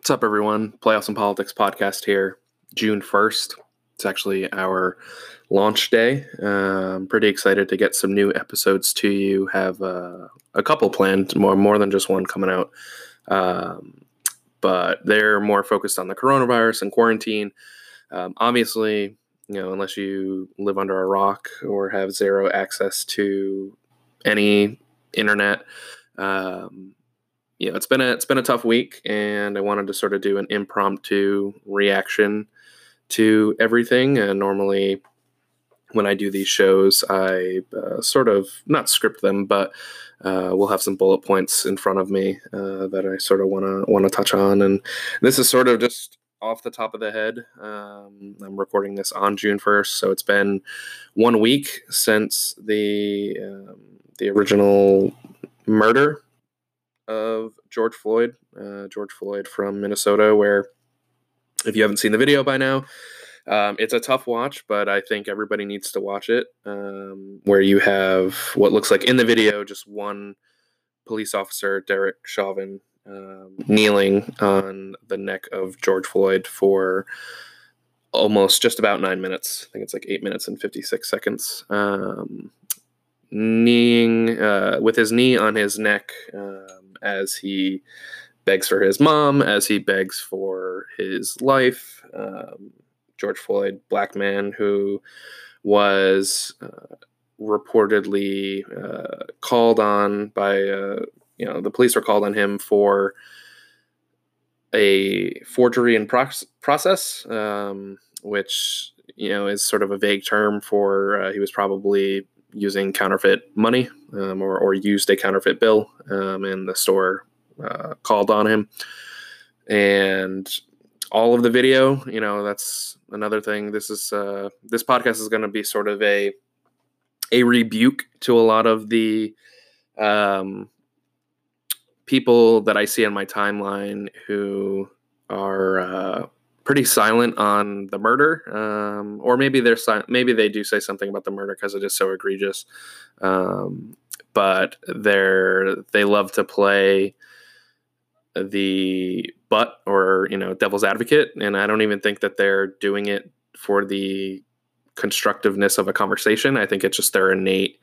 What's up, everyone? Playoffs and Politics podcast here, June 1st. It's actually our launch day. I'm pretty excited to get some new episodes to you. Have uh, a couple planned, more more than just one coming out. Um, but they're more focused on the coronavirus and quarantine. Um, obviously, you know, unless you live under a rock or have zero access to any internet, um, know, it's been a it's been a tough week, and I wanted to sort of do an impromptu reaction to everything. And normally, when I do these shows, I uh, sort of not script them, but uh, we'll have some bullet points in front of me uh, that I sort of want to want to touch on. And this is sort of just off the top of the head. Um, I'm recording this on June 1st, so it's been one week since the um, the original murder of George Floyd, uh, George Floyd from Minnesota, where if you haven't seen the video by now, um, it's a tough watch, but I think everybody needs to watch it. Um, where you have what looks like in the video just one police officer, Derek Chauvin, um, kneeling on the neck of George Floyd for almost just about nine minutes. I think it's like eight minutes and 56 seconds. Um, kneeing uh, with his knee on his neck um, as he begs for his mom, as he begs for his life. Um, George Floyd, black man who was uh, reportedly uh, called on by, uh, you know, the police were called on him for a forgery in process, um, which, you know, is sort of a vague term for uh, he was probably using counterfeit money um, or, or used a counterfeit bill, um, and the store uh, called on him. And all of the video, you know, that's another thing. This is uh, this podcast is going to be sort of a a rebuke to a lot of the um, people that I see on my timeline who are uh, pretty silent on the murder, um, or maybe they're si- maybe they do say something about the murder because it is so egregious. Um, but they're they love to play the butt or you know devil's advocate, and I don't even think that they're doing it for the constructiveness of a conversation. I think it's just their innate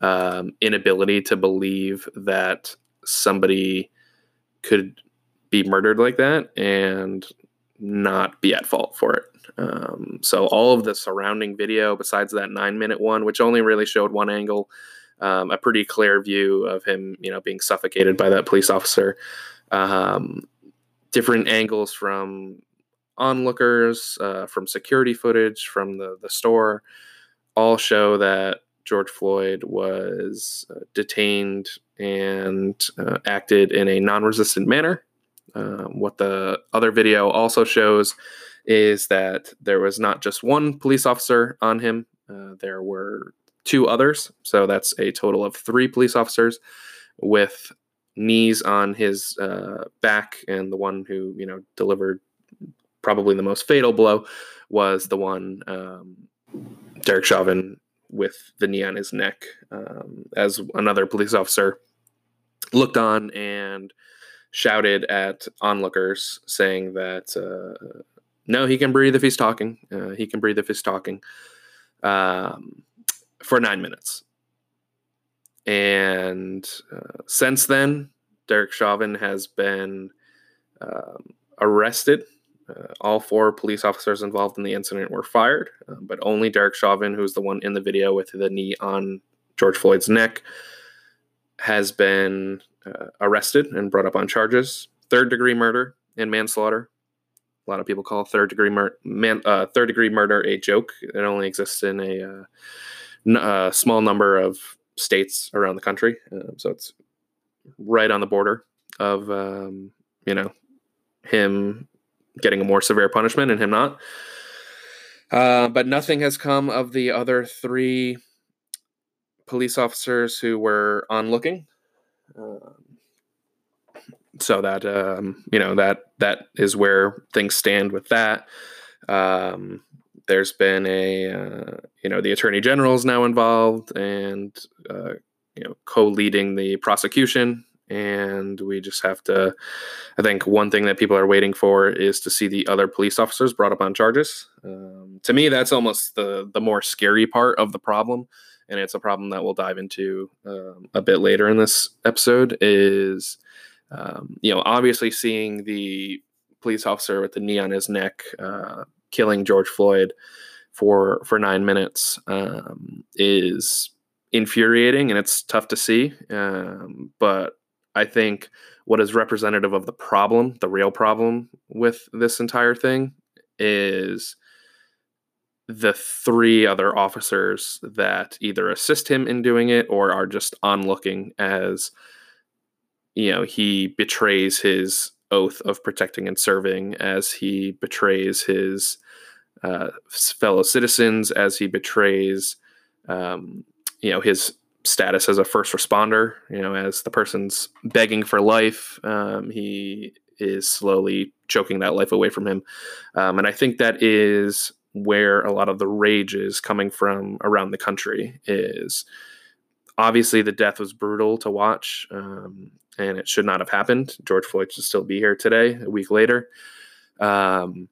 um, inability to believe that somebody could be murdered like that and not be at fault for it. Um, so all of the surrounding video, besides that nine minute one, which only really showed one angle, um, a pretty clear view of him, you know, being suffocated by that police officer. Um, different angles from onlookers, uh, from security footage from the the store, all show that George Floyd was uh, detained and uh, acted in a non-resistant manner. Um, what the other video also shows is that there was not just one police officer on him, uh, there were two others. So that's a total of three police officers with knees on his uh, back. And the one who, you know, delivered probably the most fatal blow was the one, um, Derek Chauvin, with the knee on his neck, um, as another police officer looked on and shouted at onlookers saying that uh, no, he can breathe if he's talking. Uh, he can breathe if he's talking um, for nine minutes. And uh, since then, Derek Chauvin has been um, arrested. Uh, all four police officers involved in the incident were fired, uh, but only Derek Chauvin, who's the one in the video with the knee on George Floyd's neck, has been uh, arrested and brought up on charges third degree murder and manslaughter. A lot of people call third degree mur- man, uh, third degree murder a joke. It only exists in a, uh, uh, small number of states around the country, um, so it's right on the border of um, you know him getting a more severe punishment and him not. Uh, but nothing has come of the other three police officers who were on looking. Um, so that um, you know that that is where things stand with that. Um, there's been a uh, you know the attorney general is now involved and uh, you know co-leading the prosecution and we just have to. I think one thing that people are waiting for is to see the other police officers brought up on charges. Um, to me, that's almost the the more scary part of the problem, and it's a problem that we'll dive into um, a bit later in this episode. Is um, you know obviously seeing the police officer with the knee on his neck uh, killing George Floyd for for nine minutes um, is infuriating and it's tough to see. Um, but I think what is representative of the problem, the real problem with this entire thing, is the three other officers that either assist him in doing it or are just onlooking as you know he betrays his oath of protecting and serving as he betrays his uh, fellow citizens as he betrays um, you know his status as a first responder you know as the person's begging for life. Um, he is slowly choking that life away from him. Um, and i think that is where a lot of the rage is coming from around the country is obviously the death was brutal to watch um, and it should not have happened george floyd should still be here today a week later um,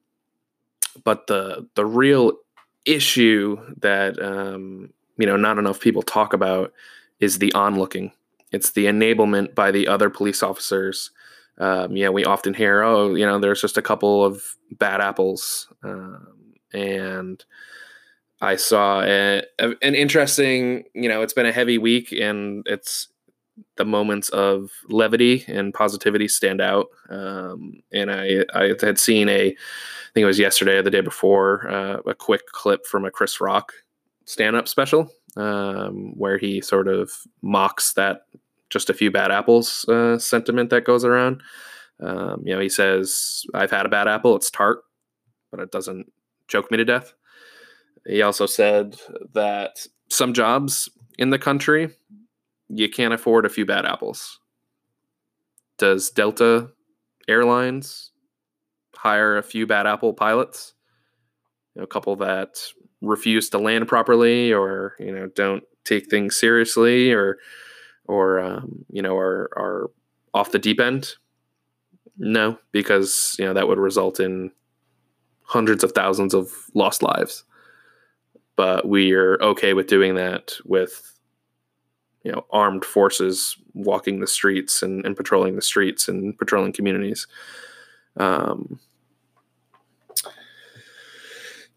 but the the real issue that um, you know not enough people talk about is the onlooking. It's the enablement by the other police officers. Um, we often hear, "Oh, you know, there's just a couple of bad apples," um, and I saw a, a, an interesting. You know, it's been a heavy week, and it's the moments of levity and positivity stand out. Um, and I, I had seen a, I think it was yesterday or the day before, uh, a quick clip from a Chris Rock stand up special um, where he sort of mocks that just a few bad apples uh, sentiment that goes around. Um, you know, he says, I've had a bad apple, it's tart, but it doesn't choke me to death. He also said that some jobs in the country, you can't afford a few bad apples. Does Delta Airlines hire a few bad apple pilots? You know, a couple that refuse to land properly or you know don't take things seriously or or um, you know are are off the deep end no because you know that would result in hundreds of thousands of lost lives but we are okay with doing that with you know armed forces walking the streets and, and patrolling the streets and patrolling communities um,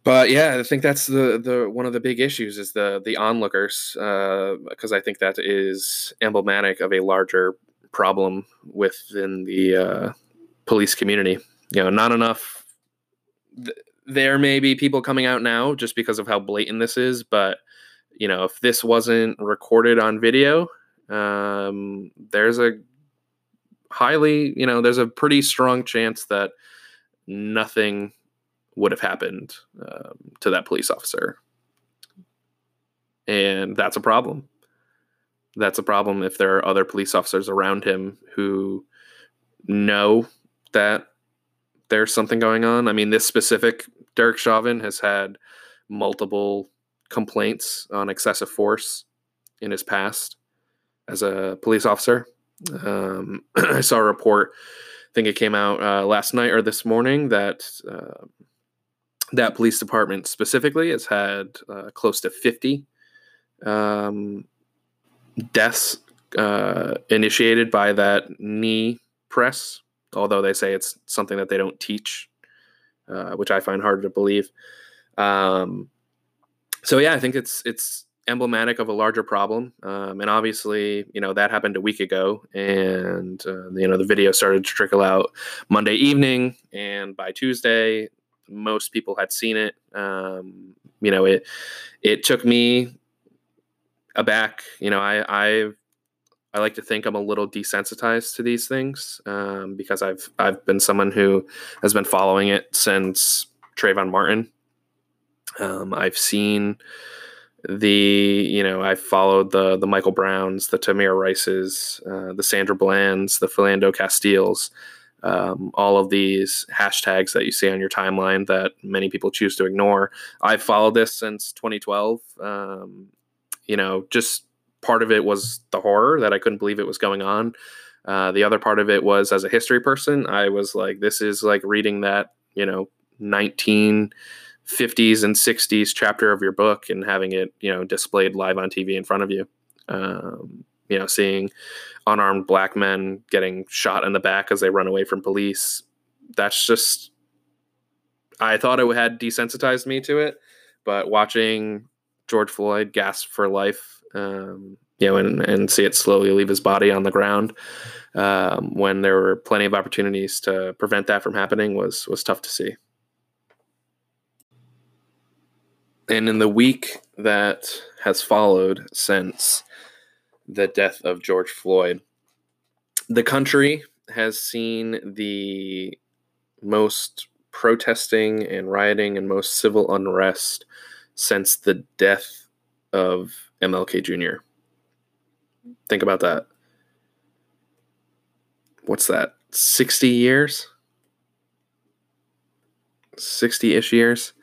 but yeah, I think that's the the one of the big issues is the the onlookers because uh, I think that is emblematic of a larger problem within the uh, police community. You know, not enough. Th- there may be people coming out now just because of how blatant this is, but you know, if this wasn't recorded on video, um, there's a highly, you know, there's a pretty strong chance that nothing would have happened um, to that police officer. And that's a problem. That's a problem if there are other police officers around him who know that there's something going on. I mean, this specific Derek Chauvin has had multiple complaints on excessive force in his past as a police officer. Um, I saw a report, I think it came out uh, last night or this morning, that uh, that police department specifically has had uh, close to 50 um, deaths uh, initiated by that knee press, although they say it's something that they don't teach, uh, which I find harder to believe. Um, so yeah, I think it's it's emblematic of a larger problem, um, and obviously, you know that happened a week ago, and uh, you know the video started to trickle out Monday evening, and by Tuesday, most people had seen it. Um, you know, it it took me aback. You know, I I I like to think I'm a little desensitized to these things um, because I've I've been someone who has been following it since Trayvon Martin. Um, I've seen the you know I've followed the the Michael Browns, the Tamir Rices, uh, the Sandra Blands, the Philando Castiles um, all of these hashtags that you see on your timeline that many people choose to ignore. I've followed this since 2012. Um, you know, just part of it was the horror that I couldn't believe it was going on. Uh, the other part of it was as a history person, I was like, this is like reading that, you know, 1950s and 60s chapter of your book and having it, you know, displayed live on TV in front of you. Um, you know, seeing unarmed black men getting shot in the back as they run away from police. That's just, I thought it had desensitized me to it, but watching George Floyd gasp for life, um, you know, and, and see it slowly leave his body on the ground um, when there were plenty of opportunities to prevent that from happening was was tough to see. And in the week that has followed since the death of George Floyd, the country has seen the most protesting and rioting and most civil unrest since the death of MLK Jr. Think about that. What's that? 60 years? 60 ish years?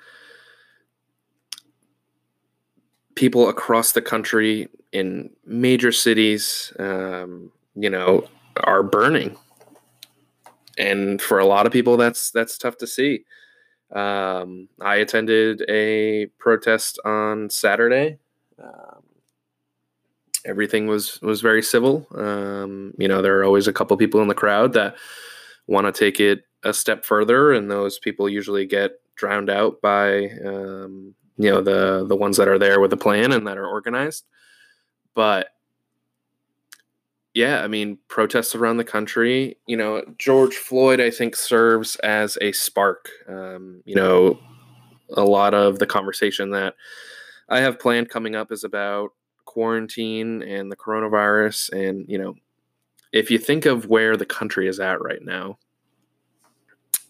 People across the country in major cities, um, you know, are burning. And for a lot of people, that's that's tough to see. Um, I attended a protest on Saturday. Um, everything was was very civil. Um, you know, there are always a couple people in the crowd that want to take it a step further, and those people usually get drowned out by um, you know the the ones that are there with a plan and that are organized. But yeah, I mean, protests around the country. You know, George Floyd, I think, serves as a spark. Um, you know, a lot of the conversation that I have planned coming up is about quarantine and the coronavirus. And, you know, if you think of where the country is at right now,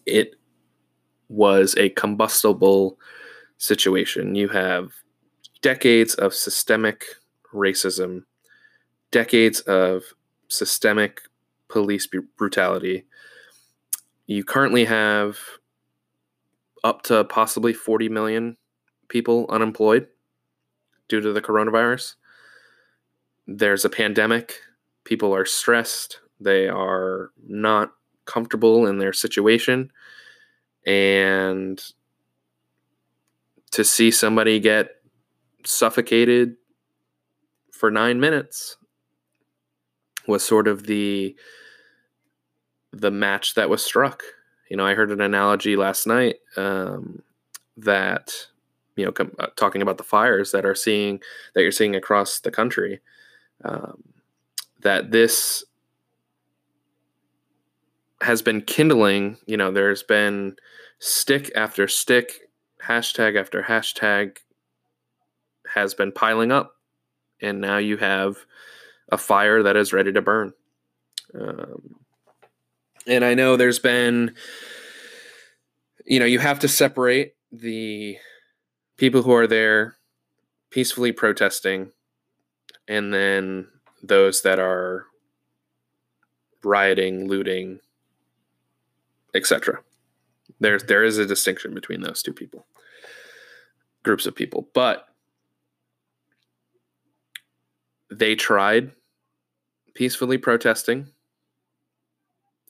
it was a combustible situation. You have decades of systemic racism, decades of systemic police brutality. You currently have up to possibly 40 million people unemployed due to the coronavirus. There's a pandemic. People are stressed. They are not comfortable in their situation. And to see somebody get suffocated for nine minutes was sort of the the match that was struck. You know, I heard an analogy last night um, that you know, com- uh, talking about the fires that are seeing that you're seeing across the country. Um, that this has been kindling. You know, there's been stick after stick, hashtag after hashtag has been piling up, and now you have a fire that is ready to burn. Um, and I know there's been, you know, you have to separate the people who are there peacefully protesting and then those that are rioting, looting, etc. There's there is a distinction between those two people, groups of people, but they tried peacefully protesting,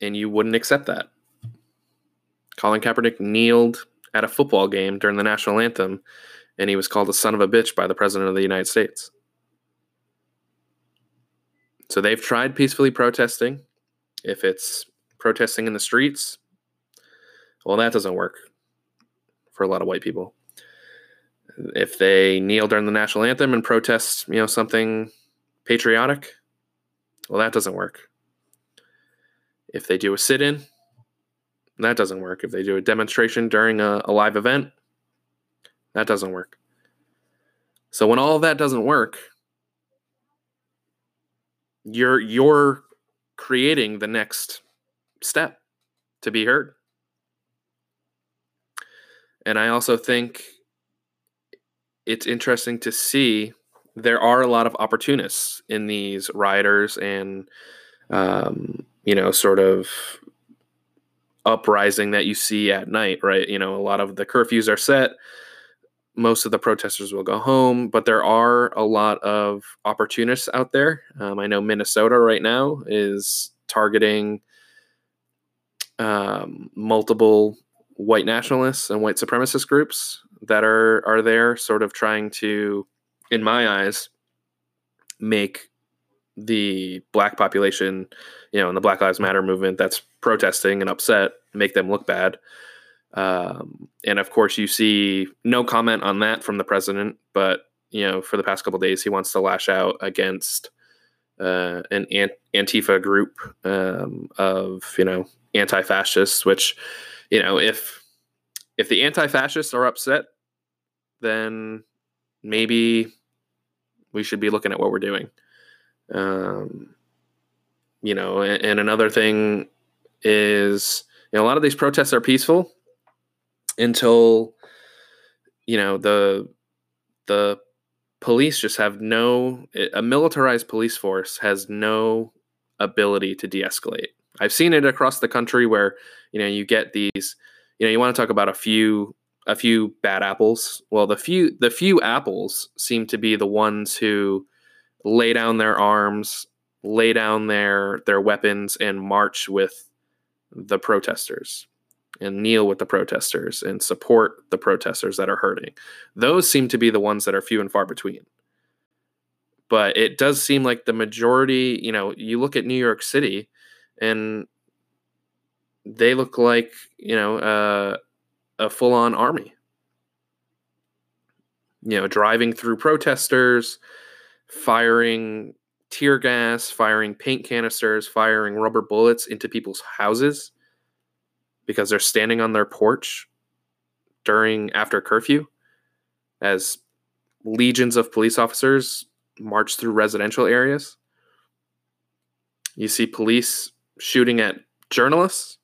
and you wouldn't accept that. Colin Kaepernick kneeled at a football game during the national anthem, and he was called a son of a bitch by the president of the United States. So they've tried peacefully protesting. If it's protesting in the streets, well, that doesn't work for a lot of white people. If they kneel during the national anthem and protest, you know, something patriotic, well, that doesn't work. If they do a sit in, that doesn't work. If they do a demonstration during a, a live event, that doesn't work. So when all of that doesn't work, you're you're creating the next step to be heard. And I also think it's interesting to see there are a lot of opportunists in these rioters and um, you know sort of uprising that you see at night right you know a lot of the curfews are set most of the protesters will go home but there are a lot of opportunists out there um, i know minnesota right now is targeting um, multiple white nationalists and white supremacist groups that are are there, sort of trying to, in my eyes, make the black population, you know, in the Black Lives Matter movement that's protesting and upset, make them look bad. Um, and of course, you see no comment on that from the president, but you know, for the past couple days, he wants to lash out against uh, an Antifa group um, of you know anti-fascists. Which, you know, if if the anti-fascists are upset, then maybe we should be looking at what we're doing. Um, you know, and, and another thing is, you know, a lot of these protests are peaceful until, you know, the the police just have no a militarized police force has no ability to de-escalate. I've seen it across the country where, you know, you get these, you know, you want to talk about a few a few bad apples. Well, the few the few apples seem to be the ones who lay down their arms, lay down their their weapons, and march with the protesters and kneel with the protesters and support the protesters that are hurting. Those seem to be the ones that are few and far between. But it does seem like the majority, you know, you look at New York City and they look like, you know, uh, a full on army. You know, driving through protesters, firing tear gas, firing paint canisters, firing rubber bullets into people's houses because they're standing on their porch during after curfew as legions of police officers march through residential areas. You see police shooting at journalists.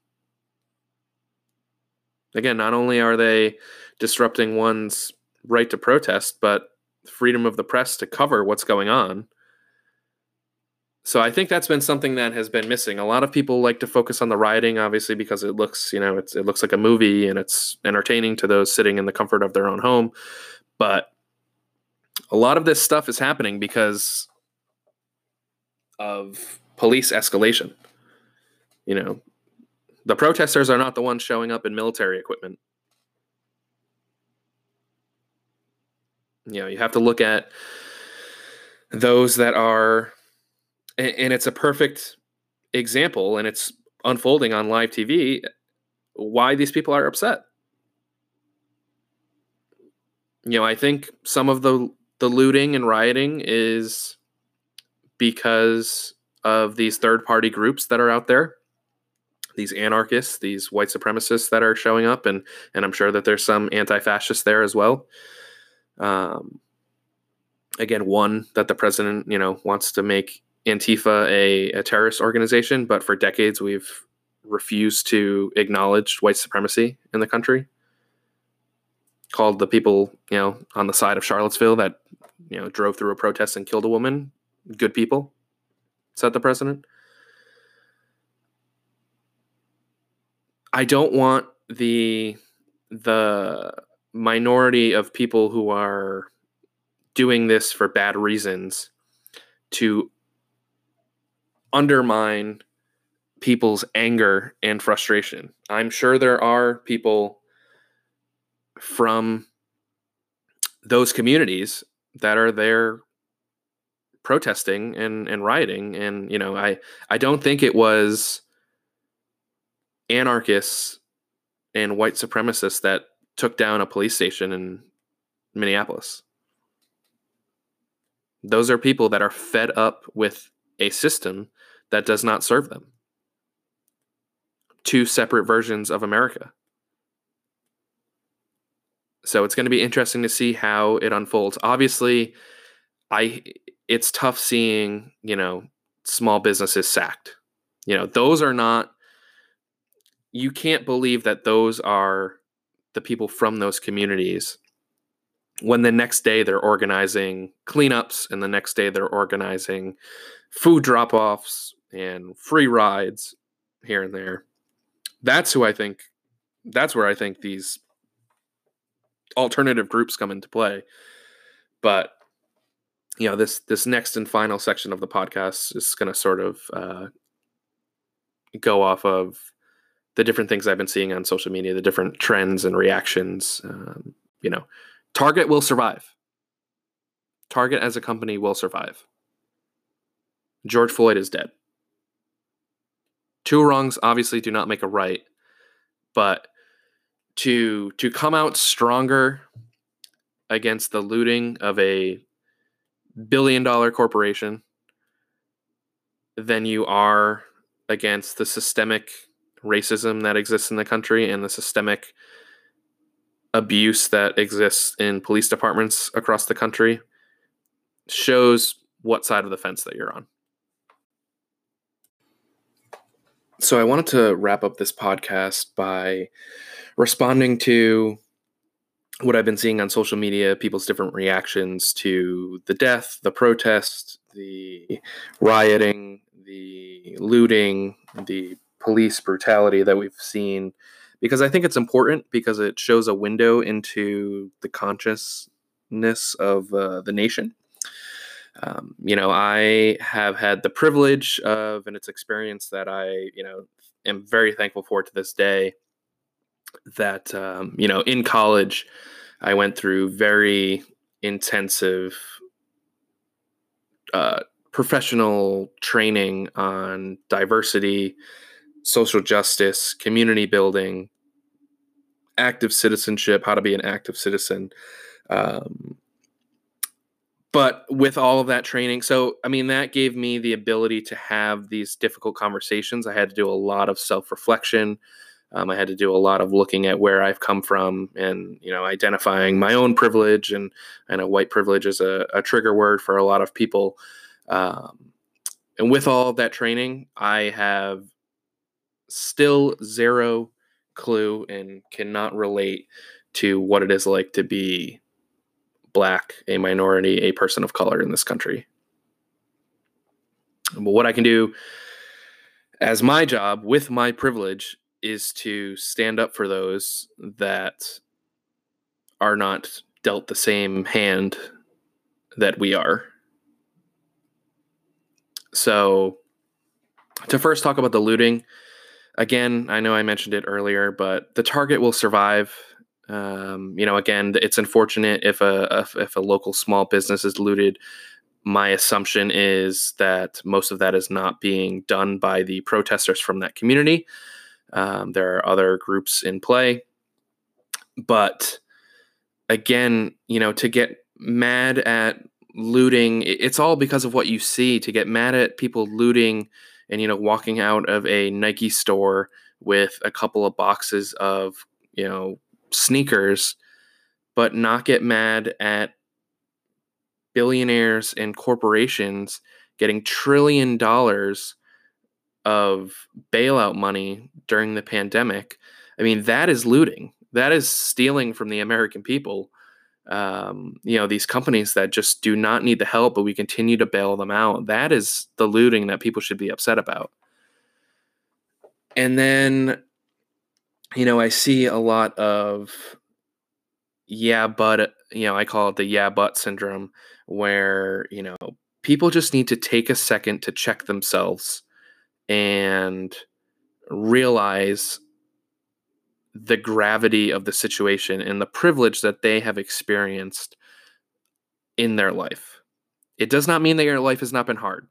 Again, not only are they disrupting one's right to protest, but freedom of the press to cover what's going on. So I think that's been something that has been missing. A lot of people like to focus on the rioting, obviously, because it looks, you know, it looks like a movie and it's entertaining to those sitting in the comfort of their own home. But a lot of this stuff is happening because of police escalation. You know, the protesters are not the ones showing up in military equipment. you know you have to look at those that are and it's a perfect example and it's unfolding on live TV why these people are upset. You know, I think some of the the looting and rioting is because of these third party groups that are out there. These anarchists, these white supremacists that are showing up and and I'm sure that there's some anti-fascists there as well. Um, again, one that the president, you know, wants to make Antifa a, a terrorist organization, but for decades we've refused to acknowledge white supremacy in the country. Called the people, you know, on the side of Charlottesville that, you know, drove through a protest and killed a woman, good people, said the president. I don't want the the minority of people who are doing this for bad reasons to undermine people's anger and frustration. I'm sure there are people from those communities that are there protesting and, and rioting and you know I I don't think it was anarchists and white supremacists that took down a police station in Minneapolis. Those are people that are fed up with a system that does not serve them. Two separate versions of America. So it's going to be interesting to see how it unfolds. Obviously, I it's tough seeing, you know, small businesses sacked. You know, those are not you can't believe that those are the people from those communities when the next day they're organizing cleanups and the next day they're organizing food drop offs and free rides here and there. That's who I think, that's where I think these alternative groups come into play. But, you know, this, this next and final section of the podcast is going to sort of uh, go off of the different things I've been seeing on social media, the different trends and reactions. Um, you know, Target will survive. Target as a company will survive. George Floyd is dead. Two wrongs obviously do not make a right, but to to come out stronger against the looting of a billion dollar corporation than you are against the systemic racism that exists in the country and the systemic abuse that exists in police departments across the country shows what side of the fence that you're on. So, I wanted to wrap up this podcast by responding to what I've been seeing on social media, people's different reactions to the death, the protest, the rioting, the looting, the police brutality that we've seen, because I think it's important because it shows a window into the consciousness of uh, the nation. Um, you know, I have had the privilege of, and it's experience that I, you know, am very thankful for to this day that um, you know in college I went through very intensive uh, professional training on diversity, social justice, community building, active citizenship, how to be an active citizen. Um, but with all of that training, so I mean, that gave me the ability to have these difficult conversations. I had to do a lot of self reflection. Um, I had to do a lot of looking at where I've come from and, you know, identifying my own privilege. And I know white privilege is a, a trigger word for a lot of people. Um, and with all of that training, I have still zero clue and cannot relate to what it is like to be black, a minority, a person of color in this country. But what I can do as my job with my privilege is to stand up for those that are not dealt the same hand that we are. So, to first talk about the looting, again, I know I mentioned it earlier, but the target will survive. Um, you know, again, it's unfortunate if a if, a local small business is looted. My assumption is that most of that is not being done by the protesters from that community. Um, there are other groups in play. But again, you know, to get mad at looting, it's all because of what you see. To get mad at people looting and, you know, walking out of a Nike store with a couple of boxes of, you know, sneakers, but not get mad at billionaires and corporations getting trillion dollars of bailout money during the pandemic, I mean, that is looting. That is stealing from the American people. Um, you know, these companies that just do not need the help, but we continue to bail them out. That is the looting that people should be upset about. And then, you know, I see a lot of, yeah, but, you know, I call it the yeah, but syndrome, where, you know, people just need to take a second to check themselves and realize the gravity of the situation and the privilege that they have experienced in their life. It does not mean that your life has not been hard.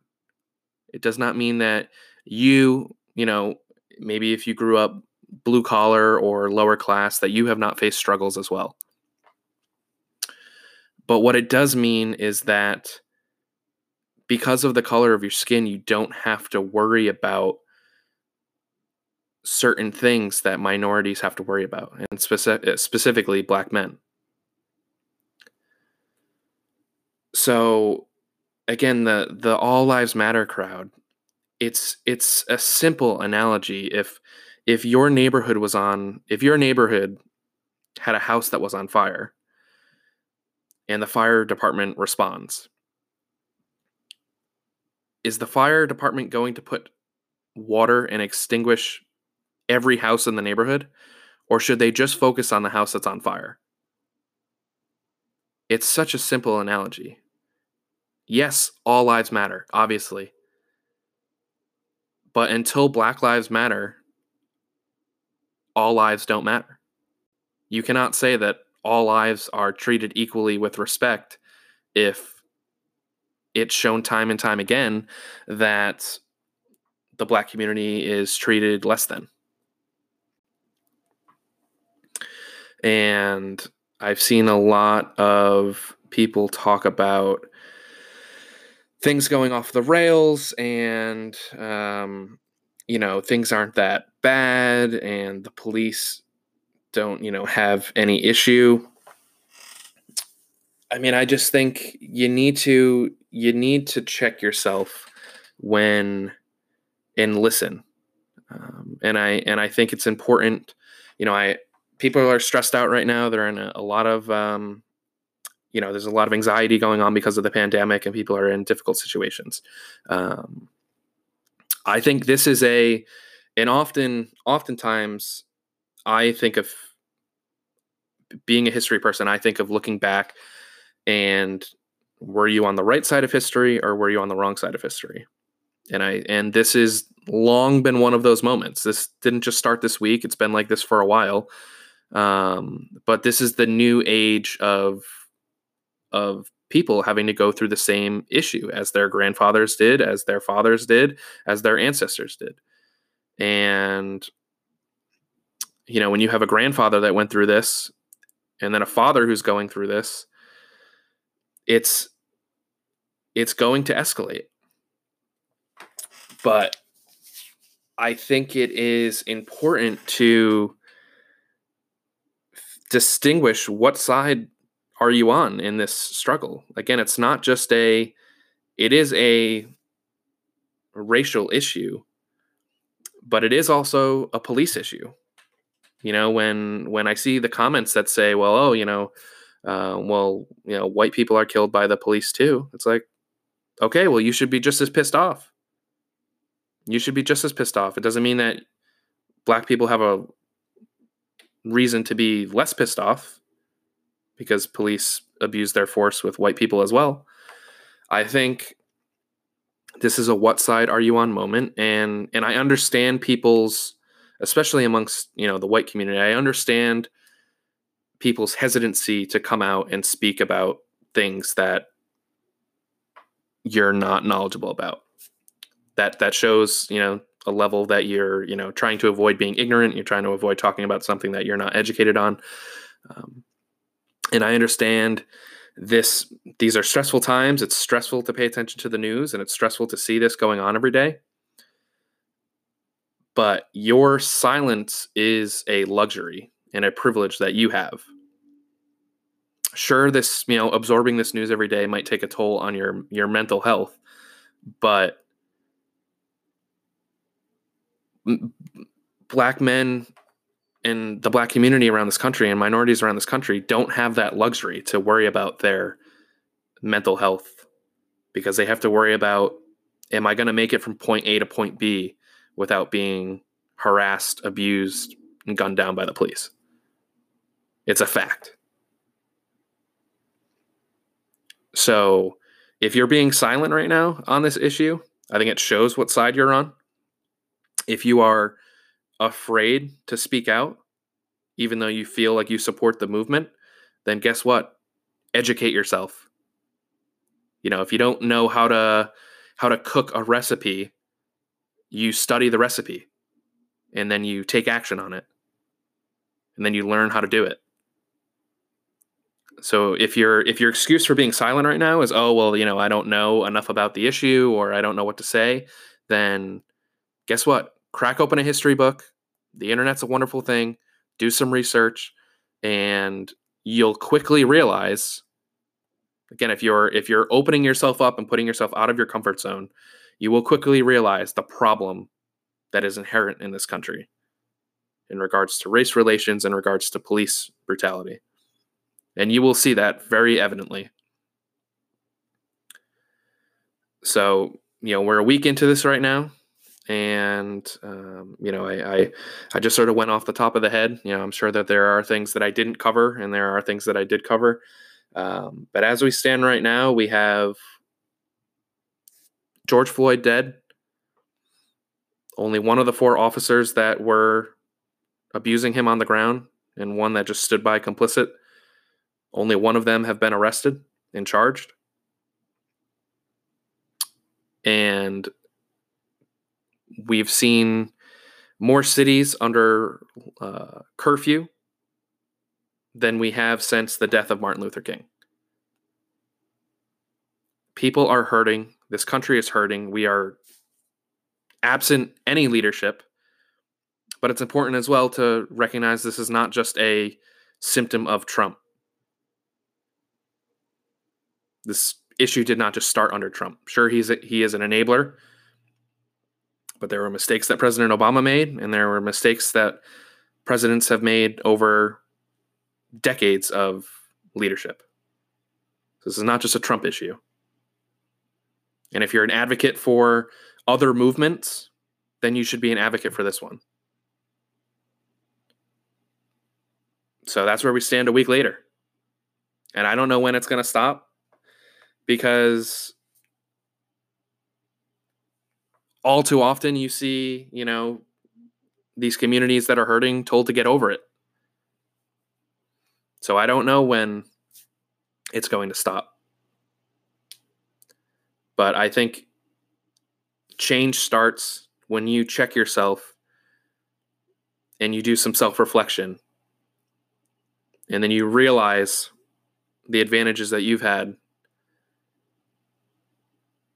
It does not mean that you, you know, maybe if you grew up blue collar or lower class, that you have not faced struggles as well. But what it does mean is that because of the color of your skin, you don't have to worry about certain things that minorities have to worry about, and speci- eh, specifically black men. So, again, the the All Lives Matter crowd, it's it's a simple analogy. If if your neighborhood was on, if your neighborhood had a house that was on fire, and the fire department responds, is the fire department going to put water and extinguish every house in the neighborhood? Or should they just focus on the house that's on fire? It's such a simple analogy. Yes, all lives matter, obviously. But until Black Lives Matter, all lives don't matter. You cannot say that all lives are treated equally with respect if it's shown time and time again that the black community is treated less than. And I've seen a lot of people talk about things going off the rails and, um, you know, things aren't that bad and the police don't, you know, have any issue. I mean, I just think you need to you need to check yourself when and listen. Um, and I and I think it's important. You know, I people are stressed out right now. They're in a, a lot of um, you know, there's a lot of anxiety going on because of the pandemic, and people are in difficult situations. Um, I think this is a, and often, oftentimes, I think of being a history person. I think of looking back and were you on the right side of history or were you on the wrong side of history? And I and this has long been one of those moments. This didn't just start this week. It's been like this for a while. Um, but this is the new age of of people having to go through the same issue as their grandfathers did, as their fathers did, as their ancestors did. And you know, when you have a grandfather that went through this and then a father who's going through this, it's it's going to escalate. But I think it is important to distinguish what side are you on in this struggle. Again, it's not just a it is a racial issue, but it is also a police issue. You know, when when I see the comments that say, "Well, oh, you know, uh, well, you know, white people are killed by the police too," it's like, okay, well, you should be just as pissed off. You should be just as pissed off. It doesn't mean that black people have a reason to be less pissed off because police abuse their force with white people as well. I think this is a what side are you on moment and and I understand people's especially amongst, you know, the white community. I understand people's hesitancy to come out and speak about things that you're not knowledgeable about. That that shows, you know, a level that you're, you know, trying to avoid being ignorant. You're trying to avoid talking about something that you're not educated on. Um, and I understand this. These are stressful times. It's stressful to pay attention to the news, and it's stressful to see this going on every day. But your silence is a luxury and a privilege that you have sure this you know absorbing this news every day might take a toll on your your mental health but black men and the black community around this country and minorities around this country don't have that luxury to worry about their mental health because they have to worry about am I going to make it from point A to point B without being harassed, abused, and gunned down by the police? It's a fact. So if you're being silent right now on this issue, I think it shows what side you're on. If you are afraid to speak out, even though you feel like you support the movement, then guess what? Educate yourself. You know, if you don't know how to how to cook a recipe, you study the recipe and then you take action on it. And then you learn how to do it. So if your if your excuse for being silent right now is oh well you know I don't know enough about the issue or I don't know what to say, then guess what? Crack open a history book. The internet's a wonderful thing. Do some research, and you'll quickly realize. Again, if you're if you're opening yourself up and putting yourself out of your comfort zone, you will quickly realize the problem that is inherent in this country in regards to race relations, in regards to police brutality. And you will see that very evidently. So, you know, we're a week into this right now. And um, you know, I, I I just sort of went off the top of the head. You know, I'm sure that there are things that I didn't cover, and there are things that I did cover. Um, but as we stand right now, we have George Floyd dead. Only one of the four officers that were abusing him on the ground and one that just stood by complicit, only one of them have been arrested and charged. And we've seen more cities under uh, curfew than we have since the death of Martin Luther King. People are hurting. This country is hurting. We are absent any leadership. But it's important as well to recognize this is not just a symptom of Trump. This issue did not just start under Trump. Sure, he's a, he is an enabler, but there were mistakes that President Obama made, and there were mistakes that presidents have made over decades of leadership. This is not just a Trump issue. And if you're an advocate for other movements, then you should be an advocate for this one. So that's where we stand a week later. And I don't know when it's going to stop because all too often you see, you know, these communities that are hurting told to get over it. So I don't know when it's going to stop. But I think change starts when you check yourself and you do some self reflection. And then you realize the advantages that you've had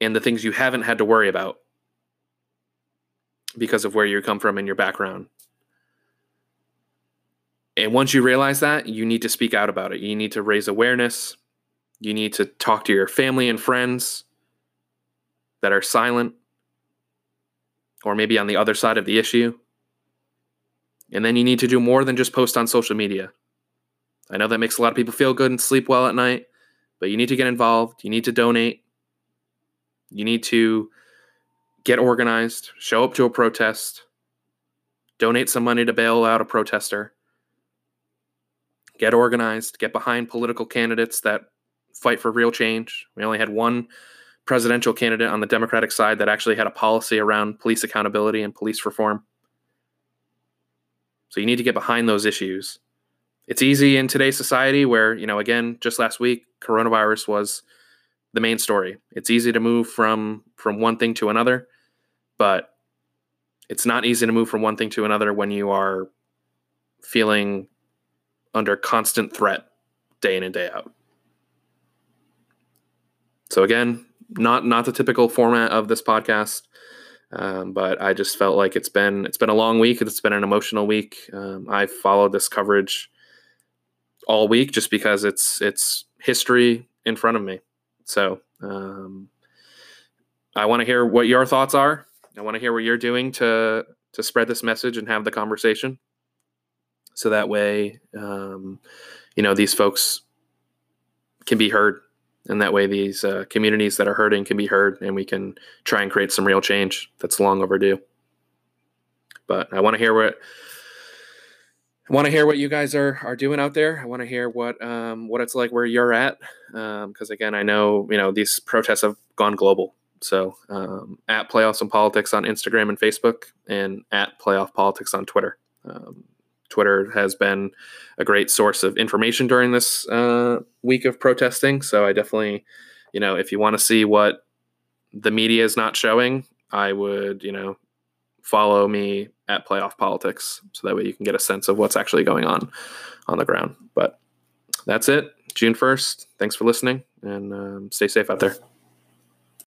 and the things you haven't had to worry about because of where you come from and your background. And once you realize that, you need to speak out about it. You need to raise awareness. You need to talk to your family and friends that are silent or maybe on the other side of the issue. And then you need to do more than just post on social media. I know that makes a lot of people feel good and sleep well at night, but you need to get involved. You need to donate. You need to get organized, show up to a protest, donate some money to bail out a protester, get organized, get behind political candidates that fight for real change. We only had one presidential candidate on the Democratic side that actually had a policy around police accountability and police reform. So you need to get behind those issues. It's easy in today's society where, you know, again, just last week, coronavirus was the main story. It's easy to move from from one thing to another, but it's not easy to move from one thing to another when you are feeling under constant threat day in and day out. So again, not not the typical format of this podcast. Um, but I just felt like it's been it's been a long week. It's been an emotional week. Um, I followed this coverage all week just because it's it's history in front of me. So um, I want to hear what your thoughts are. I want to hear what you're doing to to spread this message and have the conversation. So that way, um, you know, these folks can be heard and that way these uh, communities that are hurting can be heard and we can try and create some real change that's long overdue but i want to hear what I want to hear what you guys are are doing out there. I want to hear what um, what it's like where you're at, because um, again, I know you know these protests have gone global. So um, at playoffs and politics on Instagram and Facebook, and at playoff politics on Twitter. Um, Twitter has been a great source of information during this uh, week of protesting. So I definitely, you know, if you want to see what the media is not showing, I would, you know, follow me at Playoff Politics so that way you can get a sense of what's actually going on on the ground. But that's it. June 1st. Thanks for listening and um, stay safe out there.